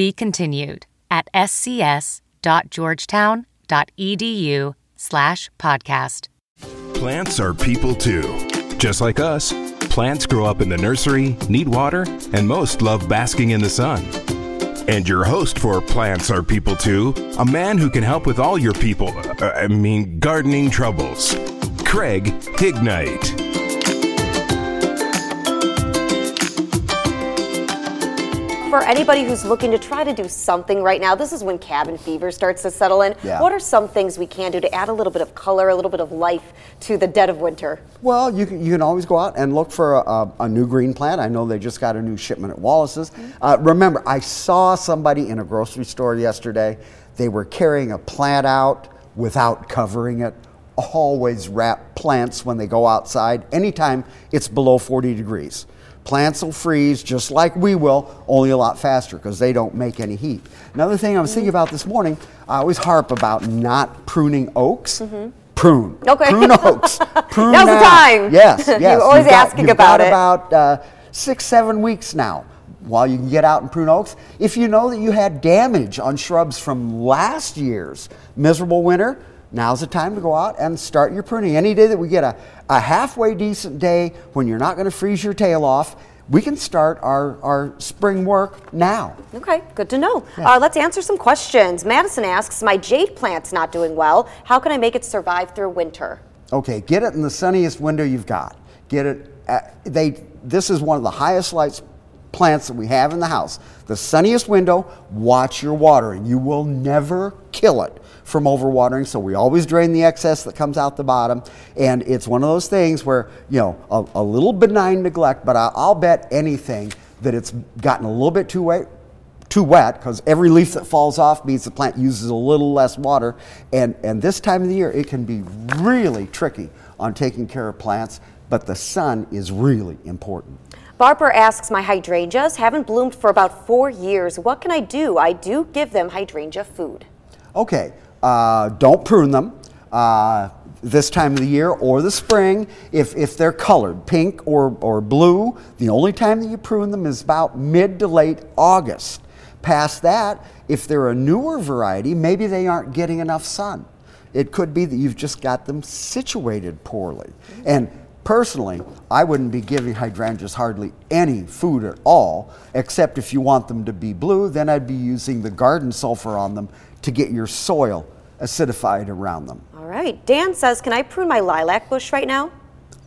Be continued at scs.georgetown.edu slash podcast. Plants are people too. Just like us, plants grow up in the nursery, need water, and most love basking in the sun. And your host for Plants Are People Too, a man who can help with all your people, uh, I mean, gardening troubles, Craig Hignite. For anybody who's looking to try to do something right now, this is when cabin fever starts to settle in. Yeah. What are some things we can do to add a little bit of color, a little bit of life to the dead of winter? Well, you can, you can always go out and look for a, a, a new green plant. I know they just got a new shipment at Wallace's. Uh, remember, I saw somebody in a grocery store yesterday. They were carrying a plant out without covering it. Always wrap plants when they go outside, anytime it's below 40 degrees. Plants will freeze just like we will, only a lot faster because they don't make any heat. Another thing I was thinking about this morning, I always harp about not pruning oaks. Prune. Okay. Prune oaks. Prune Now's the time. Yes, You're yes. always You've got- asking you've about got it. about uh, six, seven weeks now while you can get out and prune oaks. If you know that you had damage on shrubs from last year's miserable winter, now's the time to go out and start your pruning. Any day that we get a, a halfway decent day when you're not going to freeze your tail off, we can start our, our spring work now. Okay, good to know. Uh, let's answer some questions. Madison asks, my jade plant's not doing well. How can I make it survive through winter? Okay, get it in the sunniest window you've got. Get it. At, they. This is one of the highest lights plants that we have in the house. The sunniest window. Watch your watering. You will never kill it from overwatering. So we always drain the excess that comes out the bottom. And it's one of those things where you know a, a little benign neglect, but I, I'll bet anything that it's gotten a little bit too wet too wet because every leaf that falls off means the plant uses a little less water. And, and this time of the year, it can be really tricky on taking care of plants, but the sun is really important. Barbara asks, my hydrangeas haven't bloomed for about four years. What can I do? I do give them hydrangea food. Okay, uh, don't prune them uh, this time of the year or the spring if, if they're colored, pink or, or blue. The only time that you prune them is about mid to late August. Past that, if they're a newer variety, maybe they aren't getting enough sun. It could be that you've just got them situated poorly. And personally, I wouldn't be giving hydrangeas hardly any food at all, except if you want them to be blue, then I'd be using the garden sulfur on them to get your soil acidified around them. All right. Dan says, can I prune my lilac bush right now?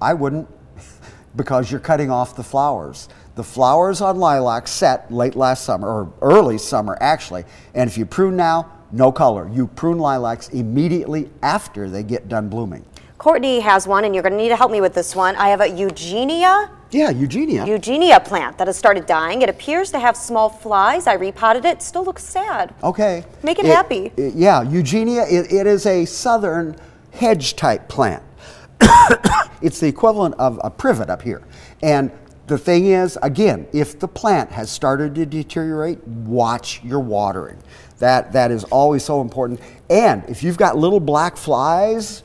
I wouldn't because you're cutting off the flowers. The flowers on lilac set late last summer or early summer actually, and if you prune now, no color. You prune lilacs immediately after they get done blooming. Courtney has one, and you're going to need to help me with this one. I have a Eugenia. Yeah, Eugenia. Eugenia plant that has started dying. It appears to have small flies. I repotted it. Still looks sad. Okay. Make it happy. it- yeah, Eugenia, it, it is a southern hedge type plant. it's the equivalent of a privet up here. And the thing is, again, if the plant has started to deteriorate, watch your watering. That, that is always so important. And if you've got little black flies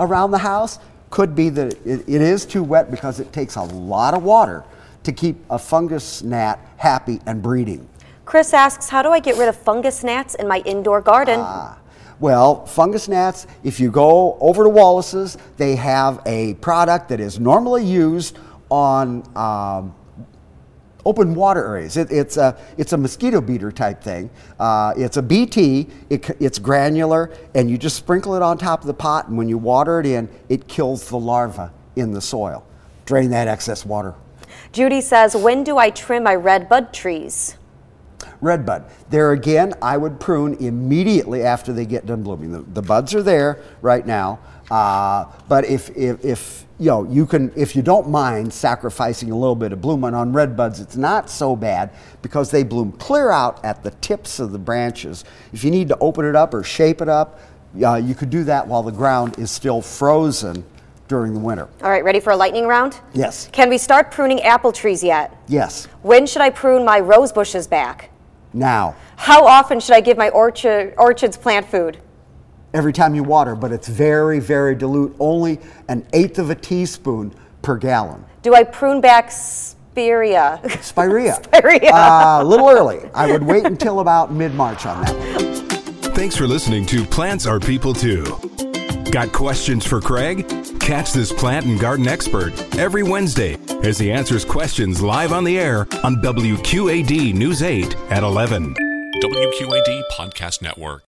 around the house, could be that it, it is too wet because it takes a lot of water to keep a fungus gnat happy and breeding. Chris asks, how do I get rid of fungus gnats in my indoor garden? Ah. Well, fungus gnats, if you go over to Wallace's, they have a product that is normally used on um, open water areas. It, it's, a, it's a mosquito beater type thing. Uh, it's a BT, it, it's granular, and you just sprinkle it on top of the pot, and when you water it in, it kills the larva in the soil. Drain that excess water. Judy says, when do I trim my red bud trees? Redbud. There again, I would prune immediately after they get done blooming. The, the buds are there right now, uh, but if, if, if you know you can, if you don't mind sacrificing a little bit of bloom on red buds, it's not so bad because they bloom clear out at the tips of the branches. If you need to open it up or shape it up, uh, you could do that while the ground is still frozen during the winter. All right, ready for a lightning round? Yes. Can we start pruning apple trees yet? Yes. When should I prune my rose bushes back? Now, How often should I give my orchard, orchids plant food? Every time you water, but it's very, very dilute, only an eighth of a teaspoon per gallon. Do I prune back spirea? Spirea. Spirea. Uh, a little early. I would wait until about mid March on that. Thanks for listening to Plants Are People Too. Got questions for Craig? Catch this plant and garden expert every Wednesday as he answers questions live on the air on WQAD News 8 at 11. WQAD Podcast Network.